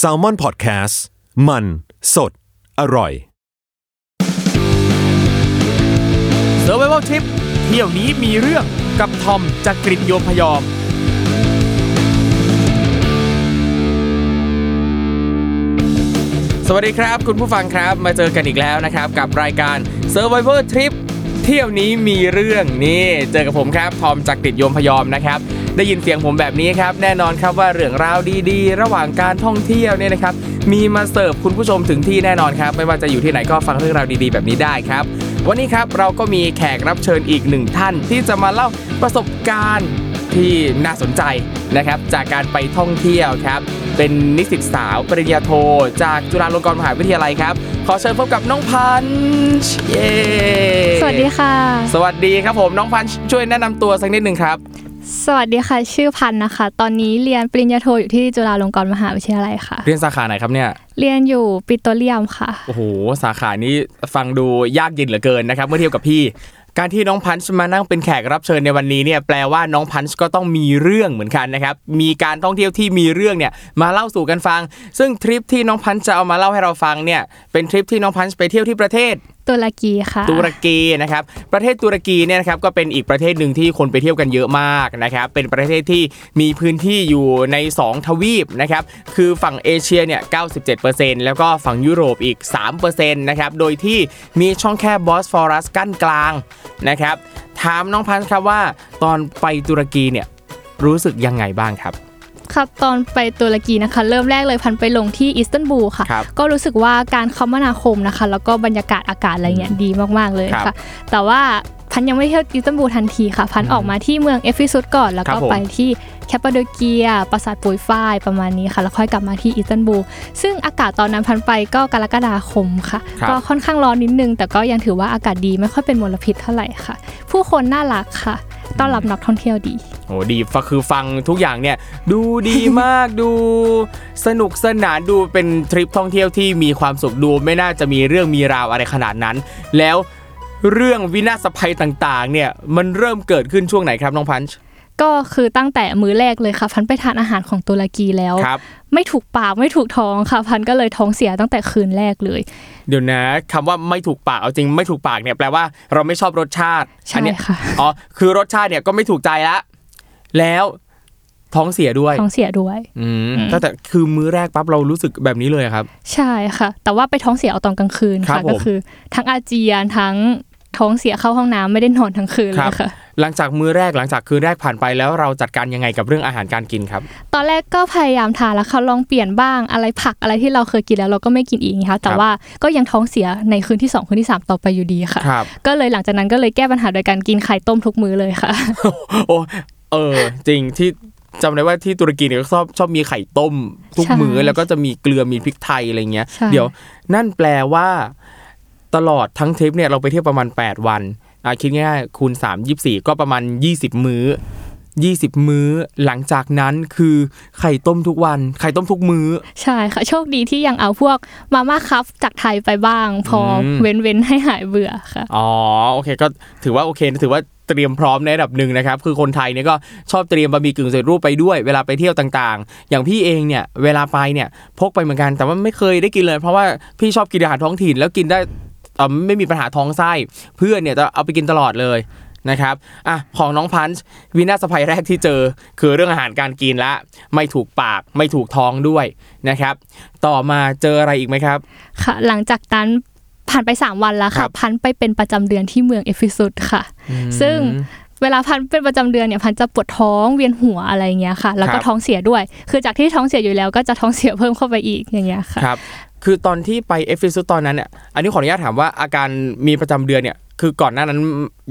s a l ม o n PODCAST มัน สด อร่อย s u r v i v a l Trip เที่ยวนี้มีเรื่องกับทอมจากกรินโยมพยอม สวัสดีครับ คุณผู้ฟังครับมาเจอกันอีกแล้วนะครับ กับรายการ Survivor Trip เที่ยวนี้มีเรื่องนี่เจอกับผมครับทอมจากกรินโยมพยอมนะครับ ได้ยินเสียงผมแบบนี้ครับ แน่นอนครับว่าเรื่องราวดีๆ ระหว่างการท่องเที่ยวเนี่ยนะครับ มีมาเสิร์ฟคุณผู้ชมถึงที่แน่นอนครับ ไม่ว่าจะอยู่ที่ไหนก็ฟังเรื่องราวดีๆ แบบนี้ได้ครับ วันนี้ครับเราก็มีแขกรับเชิญอีกหนึ่งท่าน ที่จะมาเล่าประสบการณ์ที่น่าสนใจนะครับ จากการไปท่องเที่ยวครับ เป็นนิสิตสาวปริญญาโท จากจุฬาลงกรณ์มหาวิทยาลัยครับ ขอเชิญพบกับน้องพันช์เย้สวัสดีค่ะ สวัสดีครับผมน้องพันช์ช่วยแนะนำตัวสักนิดหนึ่งครับ สวัสดีค่ะ ชื่อพันธ์นะคะ ตอนนี้เรียนปริญญาโทอยู่ที่จุฬาลงกรณ์มหาวิทยาลัยค่ะ เรียนสาขาไหนครับเนี่ย เรียนอยู่ปิโตรเลียมค่ะ โอ้โห สาขานี้ฟังดูยากเย็นเหลือเกินนะครับ เมื่อเทียบกับพี่ การที่น้องพันช์มานั่งเป็นแขกรับเชิญในวันนี้เนี่ยแปลว่าน้องพันช์ก็ต้องมีเรื่องเหมือนกันนะครับ มีการท่องเที่ยวที่มีเรื่องเนี่ยมาเล่าสู่กันฟัง ซึ่งทริปที่น้องพันช์จะเอามาเล่าให้เราฟังเนี่ยเป็นทริปที่น้องพันช์ไปเที่ยวที่ประเทศตุรกีค่ะ ตุรกีนะครับประเทศตุรกีเนี่ยนะครับก็เป็นอีกประเทศหนึ่งที่คนไปเที่ยวกันเยอะมากนะครับเป็นประเทศที่มีพื้นที่อยู่ใน 2 ทวีปนะครับคือฝั่งเอเชียเนี่ย97%แล้วก็ฝั่งยุโรปอีก3%นะครับโดยที่มีช่องแคบบอสฟอรัสกั้นกลางนะครับถามน้องพันธ์ครับว่าตอนไปตุรกีเนี่ยรู้สึกยังไงบ้างครับ ครับตอนไปตุรกีนะคะ เริ่มแรกเลยพันไปลงที่อิสตันบูลค่ะ ครับก็รู้สึกว่าการคมนาคมนะคะ แล้วก็บรรยากาศอากาศอะไรเงี้ยดีมากๆเลยค่ะ ครับแต่ว่าพันยังไม่เที่ยวอิสตันบูลทันทีค่ะ พันออกมาที่เมืองเอฟิซุสก่อน แล้วก็ ครับผม ไปที่แคปปาโดเกียปราสาทปุยฝ้ายประมาณนี้ค่ะ แล้วค่อยกลับมาที่อิสตันบูลซึ่งอากาศตอนนั้นพันไปก็กรกฎาคมค่ะ ครับ ก็ค่อนข้างร้อนนิดนึง แต่ก็ยังถือว่าอากาศดีไม่ค่อยเป็นมลพิษเท่าไหร่ค่ะ ผู้คนน่ารักค่ะ ต้อนรับนักท่องเที่ยวดีโอ้ดีฟังคือฟังทุกอย่างเนี่ยดูดีมากดู สนุกสนานดูเป็นทริปท่องเที่ยวที่มีความสุขดู ไม่น่าจะมีเรื่องมีราวอะไรขนาดนั้น แล้วเรื่องวินาศภัยต่างๆ เนี่ยมันเริ่มเกิดขึ้นช่วงไหนครับน้องพันช์ ก็คือตั้งแต่มื้อแรกเลยค่ะ พันไปทานอาหารของตุรกีแล้วครับไม่ถูกปากไม่ถูกท้องค่ะ พันก็เลยท้องเสียตั้งแต่คืนแรกเลย เดี๋ยวนะคำว่าไม่ถูกปากเอาจริงไม่ถูกปากเนี่ยแปลว่าเราไม่ชอบรสชาติใช่อัเนี้ยค่ะอ๋อคือรสชาติเนี่ยก็ไม่ถูกใจละแล้วท้องเสียด้วยท้องเสียด้วยอืมตั้งแต่คือมื้อแรกปั๊บเรารู้สึกแบบนี้เลยครับ ใช่ค่ะ แต่ว่าไปท้องเสียเอาตอนกลางคืนครัค่ะบผมก็คือ ทั้งอาเจียนทั้ง ท้องเสียเข้าห้องน้ำไม่ได้นอนทั้งคืนคเลรับยค่ะหลังจากมื้อแรกหลังจากคืนแรกผ่านไปแล้วเราจัดการยังไงกับเรื่องอาหารการกินครับ ตอนแรกก็พยายามทานแล้วค่ะลองเปลี่ยนบ้างอะไรผักอะไรที่เราเคยกินแล้วเราก็ไม่กินอีกนะคะแต่ครับว่าก็ยังท้องเสียในคืนที่สองคืนที่สามต่อไปอยู่ดีค่ะครับก็เลยหลังจากนั้นก็เลยแก้ปัญหาโดยการกินไข่ต้มทุกมื้อเลยค่ะโอ้เออจริงที่จำได้ว่าที่ตุรกีเนี่ยก็ชอบชอบมีไข่ต้มทุกใช่มื้อแล้วก็จะมีเกลือมีพริกไทยอะไรเงี้ยใช่เดี๋ยวนั่นแปลว่า ตลอดทั้งทริปเนี่ยเราไปเที่ยวประมาณ 8 วันอะคิดง่ายๆคูณ 3 24 ก็ประมาณ 20 มื้อ 20 มื้อหลังจากนั้นคือไข่ต้มทุกวัน ไข่ต้มทุกมื้อ ใช่ค่ะ โชคดีที่ยังเอาพวกมาม่าครับจากไทยไปบ้าง พออมเว้นเว้นๆให้หายเบื่อค่ะ อ๋อ โอเค ก็ถือว่าโอเค ถือว่าเตรียมพร้อมในระดับหนึ่งนะครับ คือคนไทยเนี่ยก็ชอบเตรียมบะหมี่กึ่งสำเร็จรูปไปด้วยเวลาไปเที่ยวต่างๆ อย่างพี่เองเนี่ยเวลาไปเนี่ยพกไปเหมือนกันแต่ว่าไม่เคยได้กินเลย เพราะว่าพี่ชอบกินอาหารท้องถิ่นแล้วกินได้เอ่อ ไม่มีปัญหาท้องไส้ เพื่อนเนี่ยจะเอาไปกินตลอดเลยนะครับอะของน้องพันช์วินาศภัยแรกที่เจอ คือเรื่องอาหารการกินละ ไม่ถูกปากไม่ถูกท้องด้วยนะครับ ต่อมาเจออะไรอีกไหมครับ ค่ะ หลังจากนั้นผ่านไป 3 วันแล้วครัค่ะบพันไปเป็นประจำเดือนที่เมืองเอฟิสุสค่ะ ซึ่งเวลาพันเป็นประจำเดือนเนี่ยพันจะปวดท้องเวียนหัวอะไรอย่างเงี้ยค่ะ แล้วก็รับท้องเสียด้วย คือจากที่ท้องเสียอยู่แล้วก็จะท้องเสียเพิ่มเข้าไปอีกอย่างเงี้ยค่ะ ครับคือตอนที่ไปเอฟิซุสตอนนั้นเนี่ยอันนี้ขออนุญาตถามว่าอาการมีประจำเดือนเนี่ย คือก่อนหน้านั้น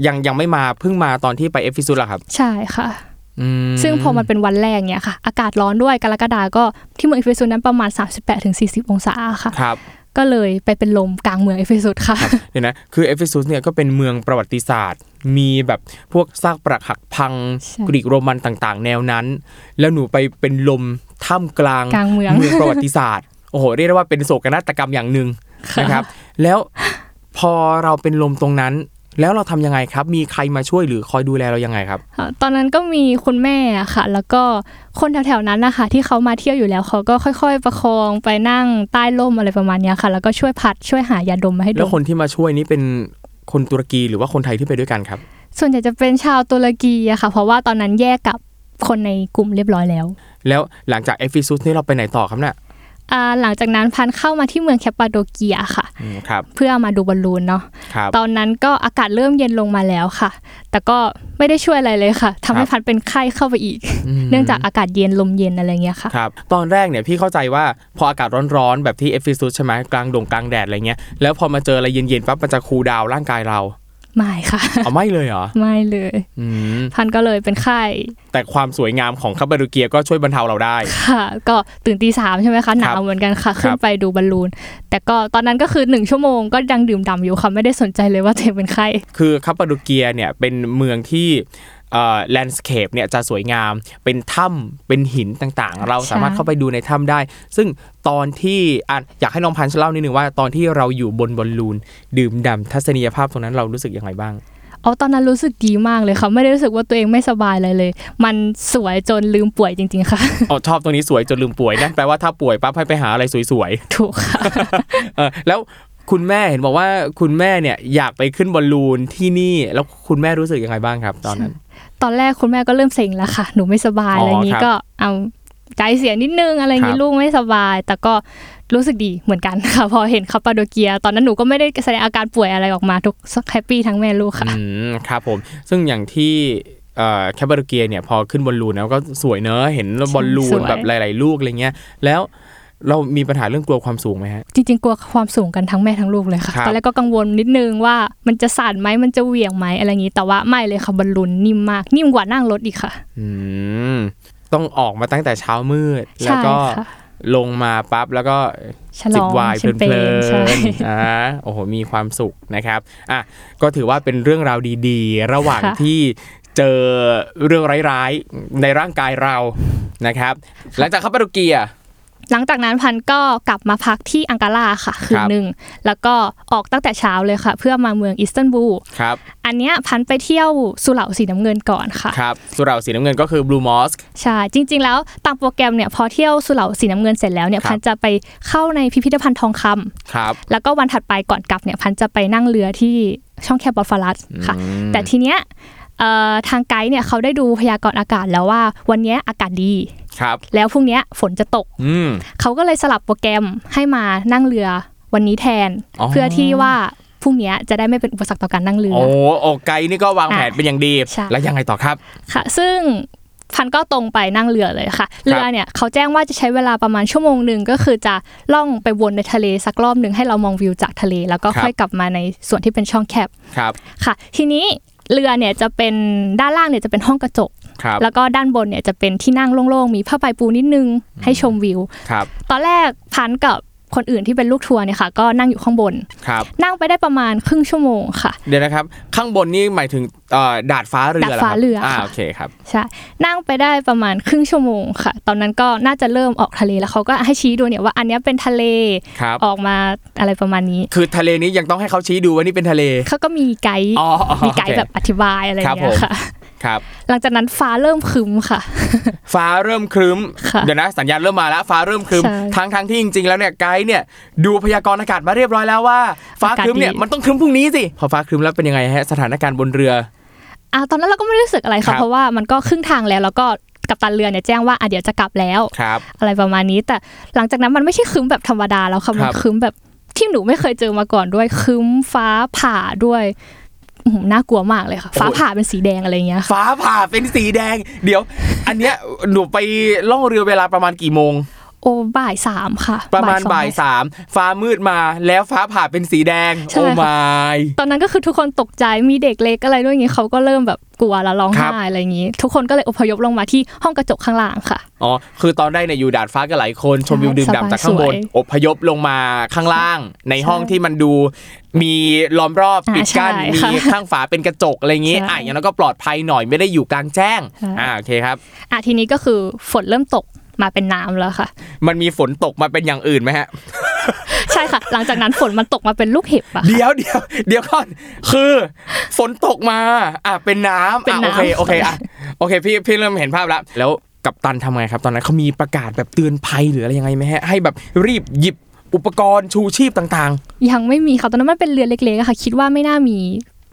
ยังยังไม่มาเพิ่งมาตอนที่ไปเอฟิซุสเหรอครับ ใช่ค่ะอืมซึ่งพอมันเป็นวันแรกเนี่ยค่ะ อากาศร้อนด้วยกรกฎาก็ที่เมืองเอเฟซัสนั้นประมาณ 38-40 องศาค่ะครับก็เลยไปเป็นลมกลางเมืองเอเฟซัสค่ะเดี๋ยวนะคือเอเฟซัสเนี่ยก็เป็นเมืองประวัติศาสตร์ มีแบบพวกซากปรักหักพังใช่กรีกโรมันต่างๆ แนวนั้น แล้วหนูไปเป็นลมท่ามกลางกลางเมืองประวัติศาสตร์ โอ้โหเรียกได้ว่าเป็นโศกนาฏกรรมอย่างหนึ่งนะครับ แล้วพอเราเป็นลมตรงนั้น แล้วเราทำยังไงครับ มีใครมาช่วยหรือคอยดูแลเรายังไงครับค่ะตอนนั้นก็มีคุณแม่อะค่ะ แล้วก็คนแถวๆนั้นนะคะที่เขามาเที่ยวอยู่แล้วเขาก็ค่อย ๆ ประคองไปนั่งใต้ร่มอะไรประมาณเนี้ยค่ะ แล้วก็ช่วยพัดช่วยหายาดมมาให้ดแล้วมคนที่มาช่วยนี่เป็นคนตุรกีหรือว่าคนไทยที่ไปด้วยกันครับ ส่วนใหญ่จะเป็นชาวตุรกีอะค่ะ เพราะว่าตอนนั้นแยกกับคนในกลุ่มเรียบร้อยแล้ว แล้วหลังจากเอเฟซัสนี่เราไปไหนต่อครับเนี่ยอ่า หลังจากนั้นพันเข้ามาที่เมืองแคปปาโดเกียค่ะอืมครับเพื่อมาดูบอลลูนเนาะครับตอนนั้นก็อากาศเริ่มเย็นลงมาแล้วค่ะ แต่ก็ไม่ได้ช่วยอะไรเลยค่ะทำให้ครับพันเป็นไข้เข้าไปอีกมเนื่องจากอากาศเย็นลมเย็นอะไรเงี้ยค่ะครับตอนแรกเนี่ยพี่เข้าใจว่าพออากาศร้อนๆแบบที่เอฟฟิซุสใช่ไหมกลางดงกลางแดดอะไรเงี้ยแล้วพอมาเจออะไรเย็นๆปั๊บมันจะ cool down ร่างกายเรา ไม่ค่ะเอาไม่เลยเหรอไม่เลยอืมพันก็เลยเป็นไข้แต่ความสวยงามของคัปปาโดเกียก็ช่วยบรรเทาเราได้ค่ะ ก็ตื่นตีสามใช่ไหมคะหนาวเหมือนกันค่ะ ขึ้นไปดูบอลลูน แต่ก็ตอนนั้นก็คือหนึ่งชั่วโมงก็ยังดื่มด่ำอยู่ค่ะไม่ได้สนใจเลยว่าตัวเองเป็นไข้คือคัปปาโดเกียเนี่ยเป็นเมืองที่เอ่อ landscape เนี่ยจะสวยงามเป็นถ้ำเป็นหินต่างๆ เราสามารถเข้าไปดูในถ้ำได้ ซึ่งตอนที่อะอยากให้น้องพันธ์เล่านิดนึงว่าตอนที่เราอยู่บนบอลลูน ดื่มด่ำทัศนียภาพตรงนั้นเรารู้สึกยังไงบ้างอ๋อตอนนั้นรู้สึกดีมากเลยค่ะ ไม่ได้รู้สึกว่าตัวเองไม่สบายเลยเลย มันสวยจนลืมป่วยจริง ๆ ค่ะอ๋อชอบตรงนี้สวยจนลืมป่วยนั่นแปลว่าถ้าป่วยปั๊บให้ไปหาอะไรสวยถูกค่ะๆเออแล้วคุณแม่เห็นบอกว่าคุณแม่เนี่ยอยากไปขึ้นบอลลูนที่นี่ แล้วคุณแม่รู้สึกยังไงบ้างครับ ตอนนั้น ตอนแรกคุณแม่ก็เริ่มเซ็งแล้วค่ะ หนูไม่สบายอ๋อออะไรอย่างนี้ครับก็เอาใจเสียนิดนึงอะไรอย่างคนี้รับลูกไม่สบาย แต่ก็รู้สึกดีเหมือนกันค่ะ พอเห็นคาปาโดเกีย ตอนนั้นหนูก็ไม่ได้แสดงอาการป่วยอะไรออกมาทุก happy ทั้งแม่ลูกค่ะอืมครับผม ซึ่งอย่างที่เอ่อแคปปาโดเกียเนี่ยพอขึ้นบอลลูนแล้วก็สวยเนอะเห็นบอลลูนสวยแบบหลาย ๆ ลูกอะไรเงี้ย แล้ว เรามีปัญหาเรื่องกลัวความสูงไหมฮะ จริงๆ กลัวความสูงกันทั้งแม่ทั้งลูกเลยค่ะครับตอนแรกก็กังวลนิดนึงว่ามันจะสั่นไหมมันจะเหวี่ยงไหมอะไรอย่างนี้ แต่ว่าไม่เลยค่ะบอลลูนนิ่มมาก นิ่มกว่านั่งรถอีกค่ะ อืม ต้องออกมาตั้งแต่เช้ามืด แล้วใช่ก็ค่ะลงมาปั๊บแล้วก็ฉลจิอบงวายแชเพมเปลิญใช่นๆอ่าโอ้โห มีความสุขนะครับ อะ ก็ถือว่าเป็นเรื่องราวดีๆ ระหว่างค่ะที่เจอเรื่องร้ายๆ ในร่างกายเรา นะครับ หลังจากเข้าปารุเกีย หลังจากนั้นพันก็กลับมาพักที่อังการาค่ะคืคนรับหนึ่งแล้วก็ออกตั้งแต่เช้าเลยค่ะ เพื่อมาเมืองอิสตันบูลครับอันเนี้ยพันไปเที่ยวสุเหร่าสีน้ำเงินก่อนค่ะครับสุเหร่าสีน้ำเงินก็คือบลูมอสใช่จริง ๆ แล้วตามโปรแกรมเนี่ยพอเที่ยวสุเหร่าสีน้ำเงินเสร็จแล้วเนี่ยครับพันจะไปเข้าในพิพิธภัณฑ์ทองคำครับแล้วก็วันถัดไปก่อนกลับเนี่ยพันจะไปนั่งเรือที่ช่องแคบบอฟฟารัสค่ะอืมแต่ทีเนี้ยเอ่อทางไกด์เนี่ยเขาได้ดูพยากรณ์อากาศแล้วว่าวันเนี้ยอากาศดี ครับ แล้วพรุ่งเนี้ยฝนจะตกอืมเขาก็เลยสลับโปรแกรมให้มานั่งเรือวันนี้แทนอ๋อเพื่อที่ว่าพรุ่งเนี้ยจะได้ไม่เป็นอุปสรรคต่อการนั่งเรือ โอ้โอไกด์นี่ก็วางแผนเป็นอย่างดีใช่แล้วยังไงต่อครับ ค่ะ ซึ่งพันก็ตรงไปนั่งเรือเลยค่ะ เรือเนี่ยเขาแจ้งว่าจะใช้เวลาประมาณชั่วโมงหนึ่งก็คือจะล่องไปวนในทะเลสักรอบหนึ่งให้เรามองวิวจากทะเล แล้วก็ครับค่อยกลับมาในส่วนที่เป็นช่องแคบ ครับ ค่ะ ทีนี้เรือเนี่ยจะเป็นด้านล่างเนี่ยจะเป็นห้องกระจกครับ แล้วก็ด้านบนเนี่ยจะเป็นที่นั่งโล่งๆ มีผ้าใบปูนิดนึงให้ชมวิวครับตอนแรกพันกับคนอื่นที่เป็นลูกทัวร์เนี่ยค่ะ ก็นั่งอยู่ข้างบนครับนั่งไปได้ประมาณครึ่งชั่วโมงค่ะ เดี๋ยวนะครับ ข้างบนนี่หมายถึงเอ่อดาดฟ้าเรือดาดหคฟ้าบเรืออ่อ่าค่ะโอเคครับใช่นั่งไปได้ประมาณครึ่งชั่วโมงค่ะ ตอนนั้นก็น่าจะเริ่มออกทะเลแล้วเขาก็ให้ชี้ดูเนี่ยว่าอันเนี้ยเป็นทะเลครับออกมาอะไรประมาณนี้ คือทะเลนี้ยังต้องให้เขาชี้ดูว่านี่เป็นทะเลเขาก็มีไกด์อ๋ออ๋อมีไกด์โอเคแบบอธิบายอะไรอย่างครับผมเงี้ยค่ะ ครับ หลังจากนั้นฟ้าเริ่มครึ้มค่ะ ฟ้าเริ่มครึ้มค่ะเดี๋ยวนะสัญญาณเริ่มมาแล้วฟ้าเริ่มครึ้มใช่ทั้งทั้งที่จริงๆแล้วเนี่ยไกด์เนี่ยดูพยากรณ์อากาศมาเรียบร้อยแล้วว่า ฟ้าครึ้มเนี่ยอากาศดีมันต้องครึ้มพรุ่งนี้สิพอฟ้าครึ้มแล้วเป็นยังไงฮะสถานการณ์บนเรืออะตอนนั้นเราก็ไม่ได้รู้สึกอะไรครัค่ะบเพราะว่ามันก็ครึ่งทางแล้วแล้วก็กัปตันเรือเนี่ยแจ้งว่าอะเดี๋ยวจะกลับแล้วครับอะไรประมาณนี้ แต่หลังจากนั้นมันไม่ใช่ครึ้มแบบธรรมดาแล้วค่ะมันครับครึ้มแบบที่หนูไม่เคยเจอมาก่อนด้วยครึ้มฟ้าผ่าด้วยอื้อหือ น่ากลัวมากเลยค่ะ ฟ้าผ่าเป็นสีแดงอะไรอย่างเงี้ยค่ะฟ้าผ่าเป็นสีแดง เดี๋ยว อันเนี้ยหนูไปล่องเรือเวลาประมาณกี่โมง โอ้บ่ายสามค่ะ ประมาณสองบ่ายสามฟ้ามืดมาแล้วฟ้าผ่าเป็นสีแดงใช่โอ้ค่ะมายตอนนั้นก็คือทุกคนตกใจมีเด็กเล็กอะไรด้วยอย่างงี้เขาก็เริ่มแบบกลัวแล้วร้องครับไห้อะไรอย่างงี้ ทุกคนก็เลยอพยพลงมาที่ห้องกระจกข้างล่างค่ะอ๋อคือตอนได้เนี่ยอยู่ดาดฟ้ากันหลายคนชมวิวดื่มด่ำจากข้างบนสบายสวยอพยพลงมาข้างล่าง ในห้องที่มันดูมีล้อมรอบอ่าปิดกั้นใช่มีค่ะข้างฝาเป็นกระจกอะไรอย่างงี้ใช่อะอย่างนั้นก็ปลอดภัยหน่อยไม่ได้อยู่กลางแจ้งใช่อ่าโอเคครับอะทีนี้ก็คือฝนเริ่มตก มาเป็นน้ำแล้วค่ะ มันมีฝนตกมาเป็นอย่างอื่นไหมฮะ ใช่ค่ะ หลังจากนั้นฝนมันตกมาเป็นลูกเห็บอะค่ะเดี๋ยวเดี๋ยวเดี๋ยวก่อนคือฝนตกมา อะเป็นน้ำเป็นอะโอน้ำเคโอเคอะโอเคพี่พี่เริ่มเห็นภาพแล้ว แล้วกับตันทำไงครับ ตอนนั้นเขามีประกาศแบบเตือนภัยหรืออะไรยังไงไหมฮะให้แบบรีบหยิบอุปกรณ์ชูชีพต่างยังไม่มีค่ะตอนนั้นมันเป็นเรือเล็กๆอะค่ะ คิดว่าไม่น่ามี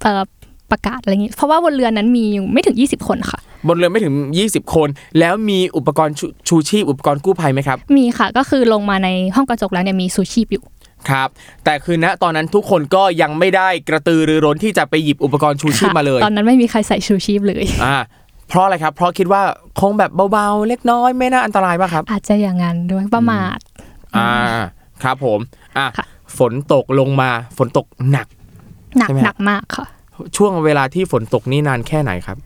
เอ่อประกาศอะไรอย่างงี้เพราะว่าบนเรือนั้นมีอยู่ไม่ถึง 20 คนค่ะๆ บนเรือไม่ถึง 20 คน แล้วมีอุปกรณ์ชูชูชีพอุปกรณ์กู้ภัยไหมครับ มีค่ะก็คือลงมาในห้องกระจกแล้วเนี่ยมีซูชีพอยู่ครับ แต่คือณตอนนั้นทุกคนก็ยังไม่ได้กระตือรือร้นที่จะไปหยิบอุปกรณ์ชูชีพค่ะมาเลย ตอนนั้นไม่มีใครใส่ชูชีพเลยอ่าเพราะอะไรครับ เพราะคิดว่าคงแบบเบาๆ เล็กน้อยไม่น่าอันตรายป่ะครับ อาจจะอย่างนั้นด้วยประมาทอ่าครับผมอะค่ะฝนตกลงมาฝนตกหนัก หนักใช่ไหมหนักมากค่ะ ช่วงเวลาที่ฝนตกนี่นานแค่ไหนครับ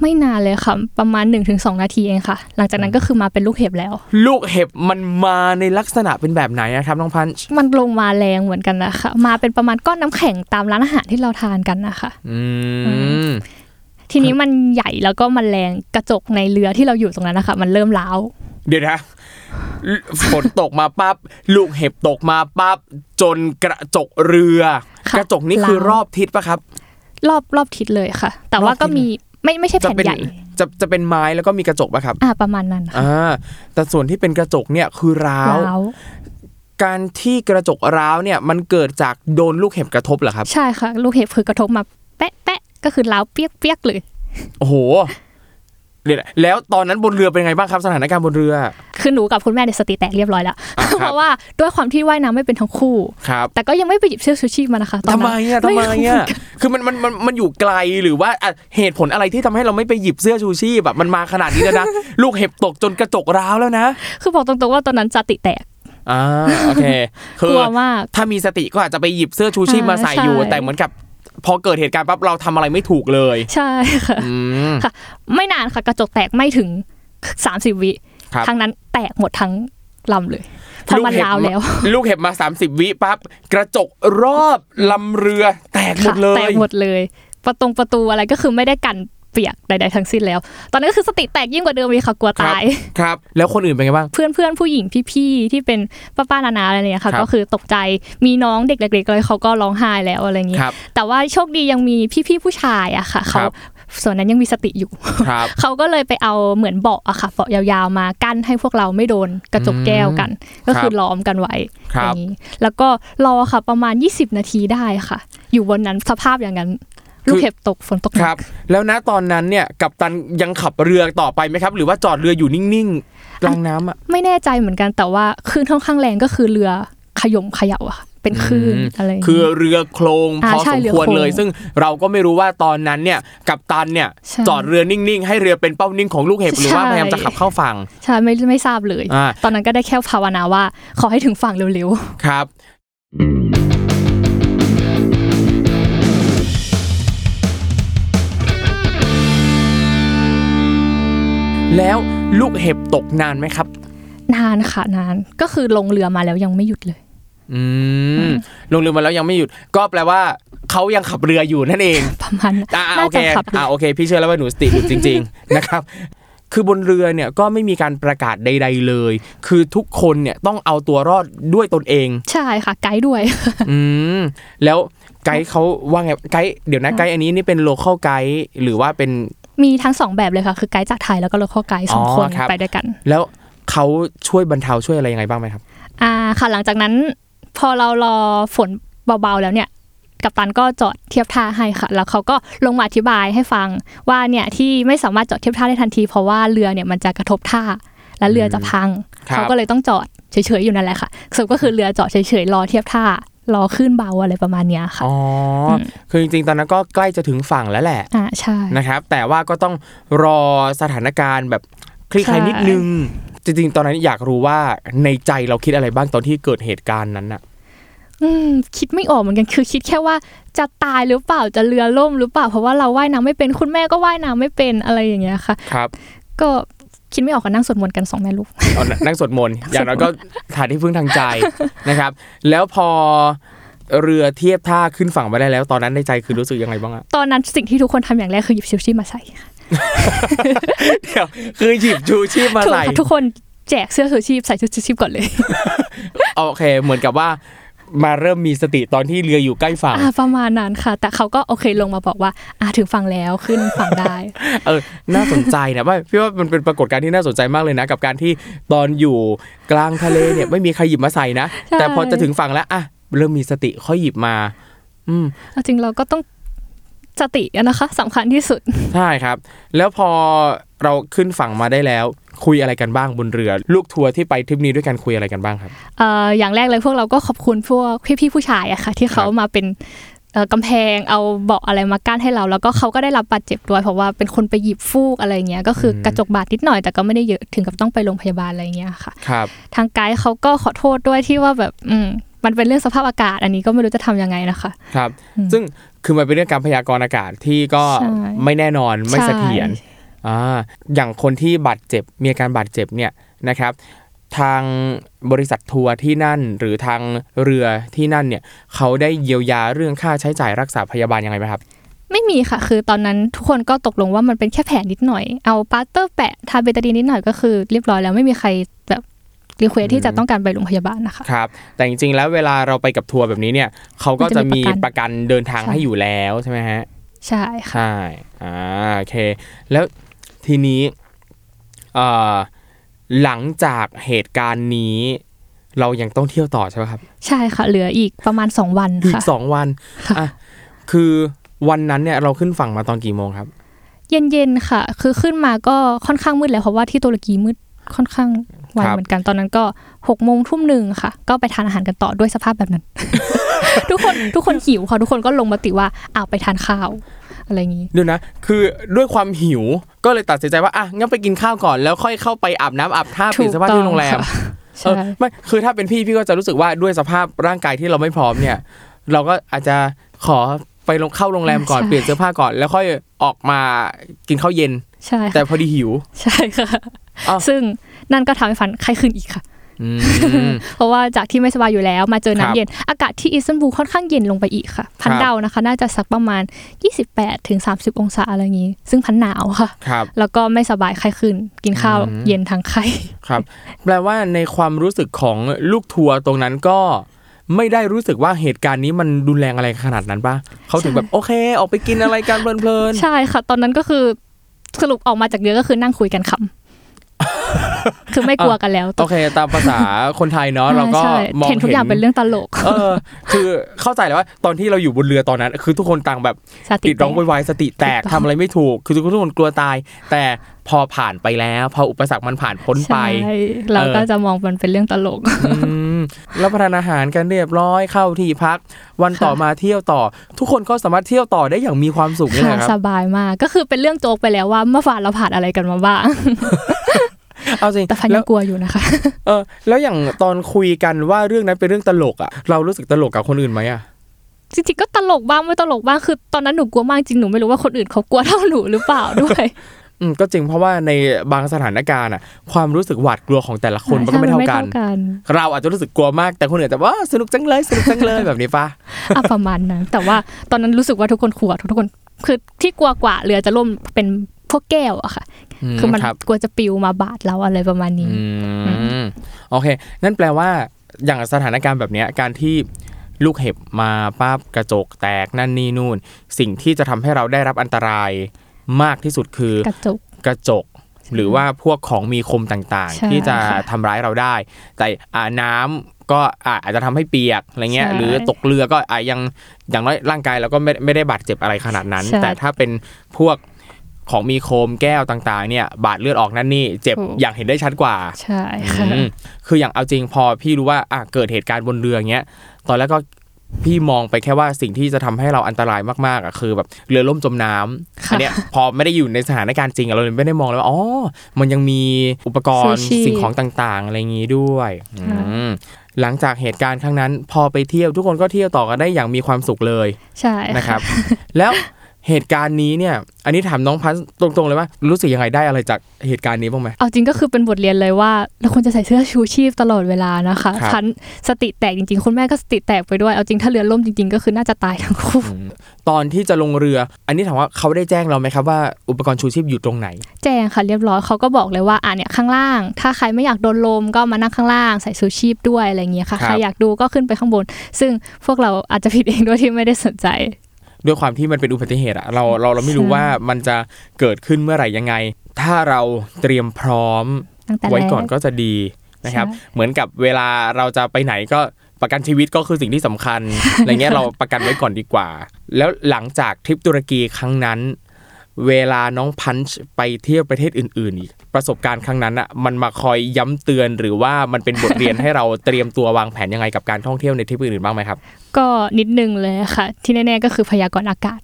ไม่นานเลยค่ะประมาณ 1-2 นาทีเองค่ะ หลังจากนั้นก็คือมาเป็นลูกเห็บแล้ว ลูกเห็บมันมาในลักษณะเป็นแบบไหนนะครับน้องพันช์มันลงมาแรงเหมือนกันนะคะมาเป็นประมาณก้อนน้ำแข็งตามร้านอาหารที่เราทานกันนะคะอืมทีนี้มันใหญ่แล้วก็มันแรงกระจกในเรือที่เราอยู่ตรงนั้นนะคะมันเริ่มร้าวเดี๋ยวนะฝนตกมาปั๊บลูกเห็บตกมาปั๊บจนกระจกเรือค่ะกระจกนี่คือร้าวรอบทิศปะครับ รอบรอบทิศเลยค่ะ แต่ว่ารอบทิศก็มี ไม่ไม่ใช่จะแผ่นเป็นใหญ่จะจะเป็นไม้แล้วก็มีกระจกปะครับอ่าประมาณนั้นค่ะอ่าแต่ส่วนที่เป็นกระจกเนี่ยคือร้าวร้าวการที่กระจกร้าวเนี่ยมันเกิดจากโดนลูกเห็บกระทบเหรอครับ ใช่ค่ะ ลูกเห็บคือกระทบมาแปะแปะก็คือร้าวเปียกเปียกเลย โอ้โห เดี๋ยวนะแล้วตอนนั้นบนเรือเป็นไงบ้างครับสถานการณ์บนเรือ คือหนูกับคุณแม่เนี่ยสติแตกเรียบร้อยแล้วอ่าครับเพราะว่าด้วยความที่ว่ายน้ำไม่เป็นทั้งคู่ครับแต่ก็ยังไม่ไปหยิบเสื้อชูชีพมานะคะตอนทำไมนั้นอะทำไมรู้เหอะนกันคือมันมันมันมันอยู่ไกลหรือว่าอะเหตุผลอะไรที่ทำให้เราไม่ไปหยิบเสื้อชูชีพแบบมันมาขนาดนี้แล้วนะลูกเห็บตกจนกระจกร้าวแล้วนะ คือบอกตรงๆว่าตอนนั้นสติแตกอ่าโอเคคืกอลัวมากถ้ามีสติก็อาจจะไปหยิบเสื้อชูชีพมาใส่อยู่ใช่แต่เหมือนกับ พอเกิดเหตุการณ์ปั๊บเราทำอะไรไม่ถูกเลย ใช่ค่ะอืมค่ะ ไม่นานค่ะ กระจกแตกไม่ถึง30วิครับทั้งนั้นแตกหมดทั้งลำเลยเพราะมันเห็บร้าวแล้ว ลูกเห็บมา30วิปั๊บกระจกรอบลำเรือแตกหมดเลค่ะแตยกหมดเลย ประตงประตูอะไรก็คือไม่ได้กัน เปียกใดๆทั้งสิ้นแล้ว ตอนนั้นก็คือสติแตกยิ่งกว่าเดิมอีกค่ะกลัวตายครับ แล้วคนอื่นเป็นไงบ้างเพื่อนเพื่อนๆผู้หญิงพี่ๆที่เป็นป้าป้าๆนานาอะไรเนี่ยครัค่ะบก็คือตกใจมีน้องเด็กเล็กๆเลยเขาก็ร้องไห้แล้วอะไรอย่างงี้ครับแต่ว่าโชคดียังมีพี่ๆผู้ชายอะค่ะครัเขาบส่วนนั้นยังมีสติอยู่ครับเขาก็เลยไปเอาเหมือนเบาะอะค่ะเบาะยาวๆมากั้นให้พวกเราไม่โดนกระจกแก้วกัน ก็คือล้อมกันไว้คอรับย่างนี้ แล้วก็รอค่ะประมาณ 20 นาทีได้ค่ะ อยู่บนนั้นสภาพอย่างนั้น ลูกเห็บตกฝนตกหนักครับ แล้วนะตอนนั้นเนี่ยกัปตันยังขับเรือต่อไปไหมครับ หรือว่าจอดเรืออยู่นิ่งๆกลางน้ำอะไม่แน่ใจเหมือนกันแต่ว่าคลื่นค่อนข้างแรงก็คือเรือขยมเขย่าอะค่ะเป็นคลื่นอืมอะไรย่างงี้คือเรือโครงอ่าพอใช่สมเรือควรโครงเลย ซึ่งเราก็ไม่รู้ว่าตอนนั้นเนี่ยกัปตันเนี่ยใช่จอดเรือนิ่งๆ ให้เรือเป็นเป้านิ่งของลูกเห็บหรือว่าใช่พยายามจะขับเข้าฝั่งใช่ไม่ไม่ทราบเลยอ่าตอนนั้นก็ได้แค่ภาวนาว่า ขอให้ถึงฝั่งเร็วครับ แล้วลูกเห็บตกนานไหมครับๆนานค่ะนานก็คือลงเรือมาแล้วยังไม่หยุดเลย อืมลงเรือมาแล้วยังไม่หยุด ก็แปลว่าเขายังขับเรืออยู่นั่นเองประมาณนั้นอ่าน่าโอเคจะขับอ่าโอเคพี่เชื่อแล้วว่าหนูสติหลุดจริง ๆ นะครับคือบนเรือเนี่ยก็ไม่มีการประกาศใด ๆเลย คือทุกคนเนี่ยต้องเอาตัวรอดด้วยตนเอง ใช่ค่ะ ไกด์ด้วย อืม แล้วไกด์เขาว่าไง ไกด์ เดี๋ยวนะ ไกด์อันนี้นี่เป็นโลเคอลไกด์หรือว่าเป็น มีทั้งสองแบบเลยค่ะ คือไกด์จากไทยแล้วก็โลคอลไกด์สองอ๋อคนครับไปด้วยกัน แล้วเขาช่วยบรรเทาช่วยอะไรยังไงบ้างไหมครับ อ่าค่ะหลังจากนั้น พอเรารอฝนเบาๆแล้วเนี่ยกัปตันก็จอดเทียบท่าให้ค่ะ แล้วเขาก็ลงมาอธิบายให้ฟังว่าเนี่ยที่ไม่สามารถจอดเทียบท่าได้ทันที เพราะว่าเรือเนี่ยมันจะกระทบท่า และเรือจะพังครับเขาก็เลยต้องจอดเฉยๆอยู่นั่นแหละค่ะสรุปก็คือเรือจอดเฉยๆรอเทียบท่า รอขึ้นเบาอะไรประมาณเนี้ยค่ะอ๋ออมคือจริงๆ ตอนนั้นก็ใกล้จะถึงฝั่งแล้วแหละอ่าใช่นะครับ แต่ว่าก็ต้องรอสถานการณ์แบบคลี่คลายใช่นิดนึง จริงๆ ตอนนั้นอยากรู้ว่าในใจเราคิดอะไรบ้างตอนที่เกิดเหตุการณ์นั้นอะอืมคิดไม่ออกเหมือนกันคือคิดแค่ว่าจะตายหรือเปล่าจะเรือล่มหรือเปล่า เพราะว่าเราว่ายน้ำไม่เป็นคุณแม่ก็ว่ายน้ำไม่เป็นอะไรอย่างเงี้ยค่ะ ครับ ก็ คิดไม่ออกก็นั่งสวดมนต์กันสองแม่ลูกเอานั่งสวดมนต์อย่างน้อยก็ฐานที่พึ่งทางใจนะครับ แล้วพอเรือเทียบท่าขึ้นฝั่งมาได้แล้ว ตอนนั้นในใจคือรู้สึกยังไงบ้างอะตอนนั้นสิ่งที่ทุกคนทำอย่างแรกคือหยิบชิวชีพมาใส่ค่ะเดี๋ยวคือหยิบชูชีพมาถูกใส่ค่ะทุกคนแจกเสื้อชูชีพใส่ชุดชูชีพก่อนเลย โอเค เหมือนกับว่า มาเริ่มมีสติตอนที่เรืออยู่ใกล้ฝั่งอ่าประมาณนั้นค่ะ แต่เขาก็โอเคลงมาบอกว่าอ่าถึงฝั่งแล้วขึ้นฝั่งได้ เออ น่าสนใจนะว่าพี่ว่ามันเป็นปรากฏการณ์ที่น่าสนใจมากเลยนะ กับการที่ตอนอยู่กลางทะเลเนี่ยไม่มีใครหยิบมาใส่นะใช่แต่พอจะถึงฝั่งแล้วอะเริ่มมีสติค่อยหยิบมา อืมเอาจริงเราก็ต้อง สติอะนะคะสำคัญที่สุด ใช่ครับ แล้วพอเราขึ้นฝั่งมาได้แล้ว คุยอะไรกันบ้างบนเรือ ลูกทัวร์ที่ไปทริปนี้ด้วยกันคุยอะไรกันบ้างครับเอ่ออย่างแรกเลยพวกเราก็ขอบคุณพวกพี่ๆผู้ชายอะค่ะ ที่เขาครับมาเป็นเอ่อกำแพงเอาเบาะอะไรมากั้นให้เรา แล้วก็เขาก็ได้รับบาดเจ็บด้วยเพราะว่าเป็นคนไปหยิบฟูกอะไรเงี้ยก็คืออกระจกบาดนิดหน่อยแต่ก็ไม่ได้เยอะถึงกับต้องไปโรงพยาบาลอะไรเงี้ยค่ะครับทางไกด์เขาก็ขอโทษด้วยที่ว่าแบบอืมมันเป็นเรื่องสภาพอากาศ อันนี้ก็ไม่รู้จะทำยังไงนะคะ ครับอืมซึ่ง คือมันเป็นเรื่องการพยากรณ์อากาศที่ก็ใช่ไม่แน่นอนไม่เสถียรใช่อ่าอย่างคนที่บาดเจ็บมีอาการบาดเจ็บเนี่ยนะครับ ทางบริษัททัวร์ที่นั่นหรือทางเรือที่นั่นเนี่ยเขาได้เยียวยาเรื่องค่าใช้จ่ายรักษาพยาบาลยังไงไหมครับไม่มีค่ะ คือตอนนั้นทุกคนก็ตกลงว่ามันเป็นแค่แผลนิดหน่อย เอาพลาสเตอร์แปะทาเบตาดีนนิดหน่อยก็คือเรียบร้อยแล้วไม่มีใครแบบ request ที่จะต้องการไปโรงพยาบาลนะคะครับแต่จริงๆแล้วเวลาเราไปกับทัวร์แบบนี้เนี่ยเขาก็จะมีมันจะมีประกันประกันเดินทางใช่ให้อยู่แล้วใช่ไหมฮะใช่ค่ะใช่อ่าโอเค แล้วทีนี้เอ่อหลังจากเหตุการณ์นี้ เรายังต้องเที่ยวต่อใช่ไหมครับ ใช่ค่ะ เหลืออีกประมาณ2วันอีกค่ะสองวันค่ะอะคือวันนั้นเนี่ยเราขึ้นฝั่งมาตอนกี่โมงครับ เย็นๆค่ะ คือขึ้นมาก็ค่อนข้างมืดแล้วเพราะว่าที่ตุรกีมืดค่อนข้าง ไวครับเหมือนกันตอนนั้นก็หกโมงทุ่มหนึ่งค่ะ ก็ไปทานอาหารกันต่อด้วยสภาพแบบนั้น ทุกคนทุกคนหิวค่ะทุกคนก็ลงมติว่าอ้าวไปทานข้าวอะไรอย่างนี้เดี๋ยวนะ คือด้วยความหิวก็เลยตัดสินใจว่าอะงั้นไปกินข้าวก่อนแล้วค่อยเข้าไปอาบน้ำอาบท่าเปลี่ยนเสภาพที่โรงแรมค่ะเอใช่อไม่คือถ้าเป็นพี่พี่ก็จะรู้สึกว่าด้วยสภาพร่างกายที่เราไม่พร้อมเนี่ย เราก็อาจจะขอไปลงเข้าโรงแรมก่อนใช่เปลี่ยนเสื้อผ้าก่อน แล้วค่อยออกมากินข้าวเย็น ใช่แต่ค่ะพอดีหิว ใช่ค่ะอ้าว ซึ่งนั่นก็ทำให้ฟันไข้ขึ้นอีกค่ะอืมเพราะว่าจากที่ไม่สบายอยู่แล้ว มาเจอครับน้ำเย็น อากาศที่อิสตันบูลค่อนข้างเย็นลงไปอีกค่ะ พันครับเดานะคะ น่าจะสักประมาณ 28ถึง30 องศาอะไรอย่างนี้ ซึ่งพันหนาวค่ะครับแล้วก็ไม่สบายไข้ขึ้น กินข้าวอืมเย็นทั้งไข้ครับ แปลว่าในความรู้สึกของลูกทัวร์ตรงนั้นก็ไม่ได้รู้สึกว่าเหตุการณ์นี้มันรุนแรงอะไรขนาดนั้นป่ะเขาถึงแบบโอเค ออกไปกินอะไรกันเพลินใช่ค่ะ ตอนนั้นก็คือสรุปออกมาจากเรือก็คือนั่งคุยกันคำ คือไม่กลัวกันแล้วๆโอเคตามภาษาคนไทยเนาะเราก็ใช่มองเห็นทุกอย่างเป็นเรื่องตลก เออ คือเข้าใจเลยว่าตอนที่เราอยู่บนเรือตอนนั้น คือทุกคนต่างแบบสติติดร้องแตโวกยวายสติแตกถูกต้องทำอะไรไม่ถูก คือทุกคนกลัวตาย แต่พอผ่านไปแล้ว พออุปสรรคมันผ่านพ้นไปใช่เราก็จะมองมันเป็นเรื่องตลกอืมรับประทานอาหารกันเรียบร้อยเข้าที่พัก วันต่อมาเที่ยวต่อ ทุกคนก็สามารถเที่ยวต่อได้อย่างมีความสุขนี่แหละคสรับบายมากก็คือเป็นเรื่องโจ๊กไปแล้วว่าเมื่อวานเราผ่านอะไรกันมาบ้าง เอาจริงแต่พันแล้ยัวงกลัวอยู่นะคะ เออ แล้วอย่างตอนคุยกันว่าเรื่องนั้นเป็นเรื่องตลกอะ เรารู้สึกตลกกับคนอื่นไหมอะจริงๆก็ตลกบ้างไม่ตลกบ้างคือตอนนั้นหนูกลัวมากจริงหนูไม่รู้ว่าคนอื่นเขากลัวเท่าหนูหรือเปล่าด้วยอืมก็จริงเพราะว่าในบางสถานการณ์อะ ความรู้สึกหวาดกลัวของแต่ละคนมันก็ไม่เท่ากันกันเราอาจจะรู้สึกกลัวมากแต่คนอื่นแต่ว่าสนุกจังเลยสนุกจังเลยแบบนี้ปะอะประมาณนั้นแต่ว่าตอนนั้นรู้สึกว่าทุกคนกลัวทุกคนคือที่กลัวกว่าเรือจะล่มเป็นพวกแก้วอะค่ะ คือมันครับกลัวจะปลิวมาบาดเราอะไรประมาณนี้อืมโอเค นั่นแปลว่าอย่างสถานการณ์แบบเนี้ยการที่ลูกเห็บมาป้าบกระจกแตกนั่นนี่นู่น สิ่งที่จะทำให้เราได้รับอันตรายมากที่สุดคือกระจกกระจก หรือว่าพวกของมีคมต่างใช่ๆที่จะค่ะทำร้ายเราได้ แต่อ่าน้ำก็อ่าอาจจะทำให้เปียกอะไรเงี้ยใช่หรือตกเรือก็อ่ายังอย่างน้อยร่างกายเราก็ไม่ไม่ได้บาดเจ็บอะไรขนาดนั้นใช่แต่ถ้าเป็นพวก ของมีโคมแก้วต่างๆ เนี่ยบาดเลือดออกนั่นนี่เจ็บถูกอย่างเห็นได้ชัดกว่า ใช่ค่ะอืมคืออย่างเอาจริงพอพี่รู้ว่าอะเกิดเหตุการณ์บนเรืออย่างเงี้ยตอนแรกก็พี่มองไปแค่ว่าสิ่งที่จะทำให้เราอันตรายมากๆอะคือแบบเรือล่มจมน้ำค่ะอันเนี้ยพอไม่ได้อยู่ในสถานการณ์จริงอะเราเลยไม่ได้มองเลยว่าอ๋อมันยังมีอุปกรณ์ชูชีพสิ่งของต่างๆ อะไรอย่างงี้ด้วยอืค่ะมหลังจากเหตุการณ์ครั้งนั้น พอไปเที่ยวทุกคนก็เที่ยวต่อกันได้อย่างมีความสุขเลย ใช่นะครับ แล้ว เหตุการณ์นี้เนี่ย อันนี้ถามน้องพันธุ์ตรงๆเลยว่ารู้สึกยังไงได้อะไรจากเหตุการณ์นี้บ้างไหมเอาจริงก็คือเป็นบทเรียนเลยว่าเราควรจะใส่เสื้อชูชีพตลอดเวลานะคะครับพันสติแตกจริงๆ คุณแม่ก็สติแตกไปด้วย เอาจริงถ้าเรือล่มจริงๆ ก็คือน่าจะตายทั้งคู่ ตอนที่จะลงเรือ อันนี้ถามว่าเขาได้แจ้งเราไหมครับว่าอุปกรณ์ชูชีพอยู่ตรงไหน แจ้งค่ะเรียบร้อยเขาก็บอกเลยว่าอะเนี่ยข้างล่าง ถ้าใครไม่อยากโดนลมก็มานั่งข้างล่างใส่ชูชีพด้วยอะไรอย่างเงี้ยค่ะครับใครอยากดูก็ขึ้นไปข้างบน ซึ่งพวกเราอาจจะผิดเองด้วยที่ไม่ได้สนใจ ด้วยความที่มันเป็นอุบัติเหตุอะเราเราเราไม่รู้ใช่ว่ามันจะเกิดขึ้นเมื่อไหร่ยังไง ถ้าเราเตรียมพร้อมตั้งแต่ไว้แรกก่อนก็จะดีนะครับใช่เหมือนกับเวลาเราจะไปไหนก็ประกันชีวิตก็คือสิ่งที่สำคัญอะไรเงี้ยเราประกันไว้ก่อนดีกว่า แล้วหลังจากทริปตุรกีครั้งนั้น เวลาน้องพันช์ไปเที่ยวประเทศอื่นๆอีกประสบการณ์ครั้งนั้นอะมันมาคอยย้ำเตือนหรือว่ามันเป็นบทเรียนให้เราเตรียมตัววางแผนยังไงกับการท่องเที่ยวในทริปอื่นๆบ้างไหมครับ ก็นิดนึงเลยค่ะ ที่แน่ๆก็คือพยากรณ์อากาศ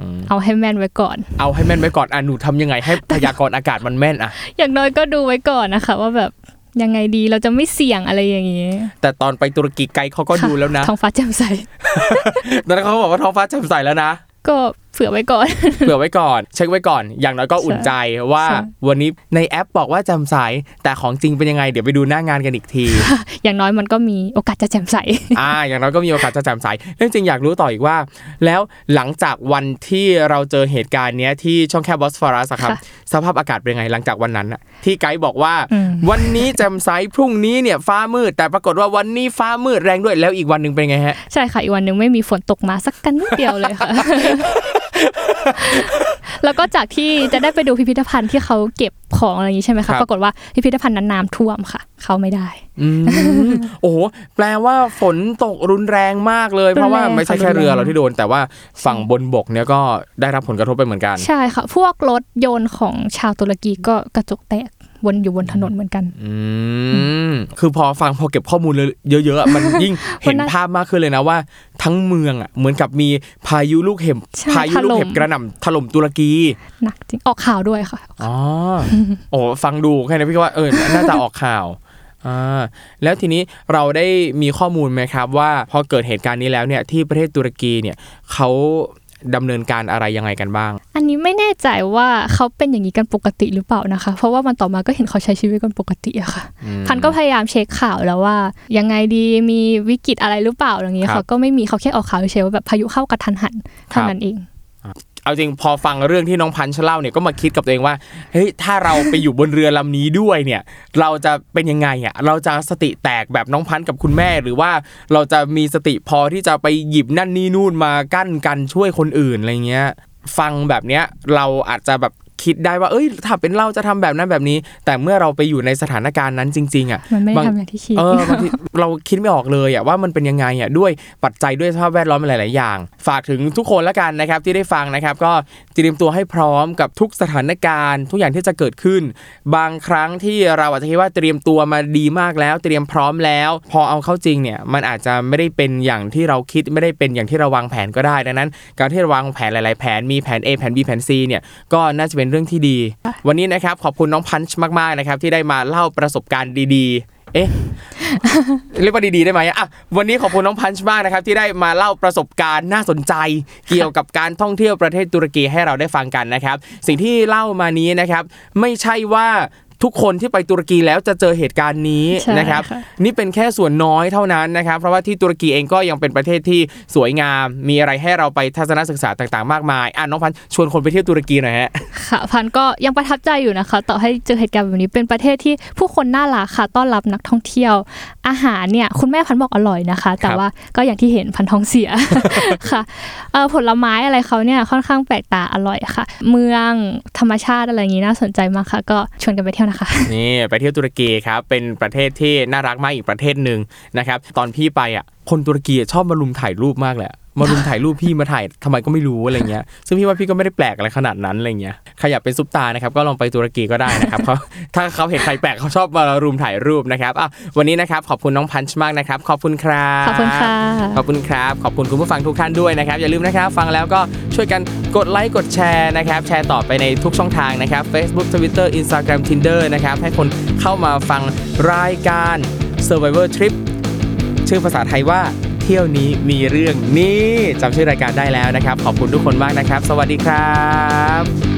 อืมเอาให้แม่นไว้ก่อน เอาให้แม่นไว้ก่อนอะหนูทำยังไงให้พยากรณ์อากาศมันแม่นอะ อย่างน้อยก็ดูไว้ก่อนนะคะ ว่าแบบยังไงดีเราจะไม่เสี่ยงอะไรอย่างนี้ แต่ตอนไปตุรกีไกด์เขาก็ดูแล้วนะท้องฟ้าแจ่มใสตอนนั้นเขาก็บอกว่าท้องฟ้าแจ่มใสแล้วนะ ก็ เผื่อไว้ก่อน เผื่อไว้ก่อน เช็คไว้ก่อน อย่างน้อยก็อุ่นใจว่าใช่วันนี้ในแอปบอกว่าแจ่มใสแต่ของจริงเป็นยังไง เดี๋ยวไปดูหน้างานกันอีกที อย่างน้อยมันก็มีโอกาสจะแจ่มใส อ่า อย่างน้อยก็มีโอกาสจะแจ่มใสเรื่องจริงอยากรู้ต่ออีกว่า แล้วหลังจากวันที่เราเจอเหตุการณ์เนี้ยที่ช่องแคบบอสฟอรัสครับค่ะสภาพอากาศเป็นยังไงหลังจากวันนั้นอะที่ไกด์บอกว่าอืมวันนี้แจ่มใสพรุ่งนี้เนี่ยฟ้ามืด แต่ปรากฏว่าวันนี้ฟ้ามืดแรงด้วยแล้วอีกวันหนึ่งเป็นไงฮะ ใช่ค่ะอีกวันหนึ่งไม่มีฝนตกมาสักกันนิดเดียวเลยค่ะ แล้วก็จากที่จะได้ไปดูพิพิธภัณฑ์ที่เขาเก็บของอะไรอย่างนี้ใช่ไหมครัคะบปรากฏว่าพิพิธภัณฑ์นั้นน้ำท่วมค่ะ เข้าไม่ได้อืมโอ้โหแปลว่าฝนตกรุนแรงมากเลย เพราะว่าไม่ใช่แค่เรือเราที่โดน แต่ว่าฝั่งบนบกเนี่ยก็ได้รับผลกระทบไปเหมือนกัน ใช่ค่ะ พวกรถยนต์ของชาวตุรกีก็กระจกแตก วนอยู่บนถนนเหมือนกันอืมคือพอฟังพอเก็บข้อมูลเยอะๆอะมันยิ่งเห็นมันน่าภาพมากขึ้นเลยนะว่า ทั้งเมืองอะเหมือนกับมีพายุลูกเห็บใช่พายุลูกเห็บถล่มกระหน่ำถล่มตุรกีหนักจริงออกข่าวด้วยค่ะอ๋อโอ้ฟังดูแค่นี้พี่ก็ว่าเออน่าจะออกข่าวอ่าแล้วทีนี้เราได้มีข้อมูลไหมครับว่าพอเกิดเหตุการณ์นี้แล้วเนี่ยที่ประเทศตุรกีเนี่ยเขา ดำเนินการอะไรยังไงกันบ้าง อันนี้ไม่แน่ใจว่าเขาเป็นอย่างนี้กันปกติหรือเปล่านะคะ เพราะว่ามันต่อมาก็เห็นเขาใช้ชีวิตกันปกติอะค่ะ พันก็พยายามเช็คข่าวแล้วว่า ยังไงดีมีวิกฤตอะไรหรือเปล่าอย่างนี้ครับเขาก็ไม่มีเขาแค่ออกข่าวเฉยๆว่าแบบพายุเข้ากระทันหันครัเท่าบนั้นเอง เอาจริงพอฟังเรื่องที่น้องพันธ์เล่าเนี่ยก็มาคิดกับตัวเองว่าเฮ้ยถ้าเราไปอยู่บนเรือลำนี้ด้วยเนี่ย เราจะเป็นยังไงอะเราจะสติแตกแบบน้องพันธ์กับคุณแม่ หรือว่าเราจะมีสติพอที่จะไปหยิบนั่นนี่นู่นมากั้นกันช่วยคนอื่นอะไรเงี้ย ฟังแบบเนี้ยเราอาจจะแบบ คิดได้ว่า เอ้ยถ้าเป็นเราจะทำแบบนั้นแบบนี้ แต่เมื่อเราไปอยู่ในสถานการณ์นั้นจริง ๆ อะมันไม่ได้บางทำอย่างที่คิดเออบางทีเราคิดไม่ออกเลยอะว่ามันเป็นยังไงอะด้วยปัจจัยด้วยสภาพแวดล้อมหลาย ๆ อย่าง ฝากถึงทุกคนละกันนะครับที่ได้ฟังนะครับ ก็เตรียมตัวให้พร้อมกับทุกสถานการณ์ ทุกอย่างที่จะเกิดขึ้น บางครั้งที่เราอาจจะคิดว่าเตรียมตัวมาดีมากแล้ว เตรียมพร้อมแล้ว พอเอาเข้าจริงเนี่ยมันอาจจะไม่ได้เป็นอย่างที่เราคิดไม่ได้เป็นอย่างที่เราวางแผนก็ได้ดังนั้น การที่เราวางแผนหลาย ๆ แผนมีแผน A แผน B แผน C เนี่ยก็น่าจะเป็นเรื่องที่ดี วันนี้นะครับขอบคุณน้องพันช์มากๆนะครับที่ได้มาเล่าประสบการณ์ดีๆ เอ๊ะเรียกว่าดีๆได้ไหมอะวันนี้ขอบคุณน้องพันช์มากนะครับที่ได้มาเล่าประสบการณ์น่าสนใจ เกี่ยวกับการท่องเที่ยวประเทศตุรกีให้เราได้ฟังกันนะครับ สิ่งที่เล่ามานี้นะครับ ไม่ใช่ว่า ทุกคนที่ไปตุรกีแล้วจะเจอเหตุการณ์นี้ใช่นะครับค่ะนี่เป็นแค่ส่วนน้อยเท่านั้นนะครับ เพราะว่าที่ตุรกีเองก็ยังเป็นประเทศที่สวยงาม มีอะไรให้เราไปทัศนศึกษาต่างๆ มากมายอะน้องพันธุ์ชวนคนไปเที่ยวตุรกีหน่อยฮะค่ะพันก็ยังประทับใจอยู่นะคะ ต่อให้เจอเหตุการณ์แบบนี้เป็นประเทศที่ผู้คนน่ารักค่ะต้อนรับนักท่องเที่ยว อาหารเนี่ยคุณแม่พันบอกอร่อยนะคะ แต่ว่าก็อย่างที่เห็นพันท้องเสียค่ะเอ่อผลไม้อะไรเขาเนี่ยค่อนข้างแปลกตาอร่อยค่ะ เมืองธรรมชาติอะไรอย่างนี้น่าสนใจมากค่ะ ก็ชวนกันไปเที่ยวนะคะ นี่ไปเที่ยวตุรกีครับ เป็นประเทศที่น่ารักมากอีกประเทศหนึ่งนะครับ ตอนพี่ไปอะ คนตุรกีชอบมาลุมถ่ายรูปมากแหละ มารุมถ่ายรูปพี่มาถ่ายทำไมก็ไม่รู้อะไรเงี้ยซึ่งพี่ว่าพี่ก็ไม่ได้แปลกอะไรขนาดนั้นอะไรเงี้ยใครอยากเป็นซุปตานะครับก็ลองไปตุรกีก็ได้นะครับเขาถ้าเขาเห็นใครแปลกเขาชอบมารุมถ่ายรูปนะครับอะวันนี้นะครับขอบคุณน้องพันช์มากนะครับขอบคุณครับขอบคุณค่ะขอบคุณครับขอบคุณคุณผู้ฟังทุกท่านด้วยนะครับอย่าลืมนะครับฟังแล้วก็ช่วยกันกดไลค์กดแชร์นะครับแชร์ต่อไปในทุกช่องทางนะครับ Facebook Twitter Instagram Tinder นะครับให้คนเข้ามาฟังรายการ Survivor Trip ชื่อภาษาไทยว่า เที่ยวนี้มีเรื่องนี่จำชื่อรายการได้แล้วนะครับ ขอบคุณทุกคนมากนะครับ สวัสดีครับ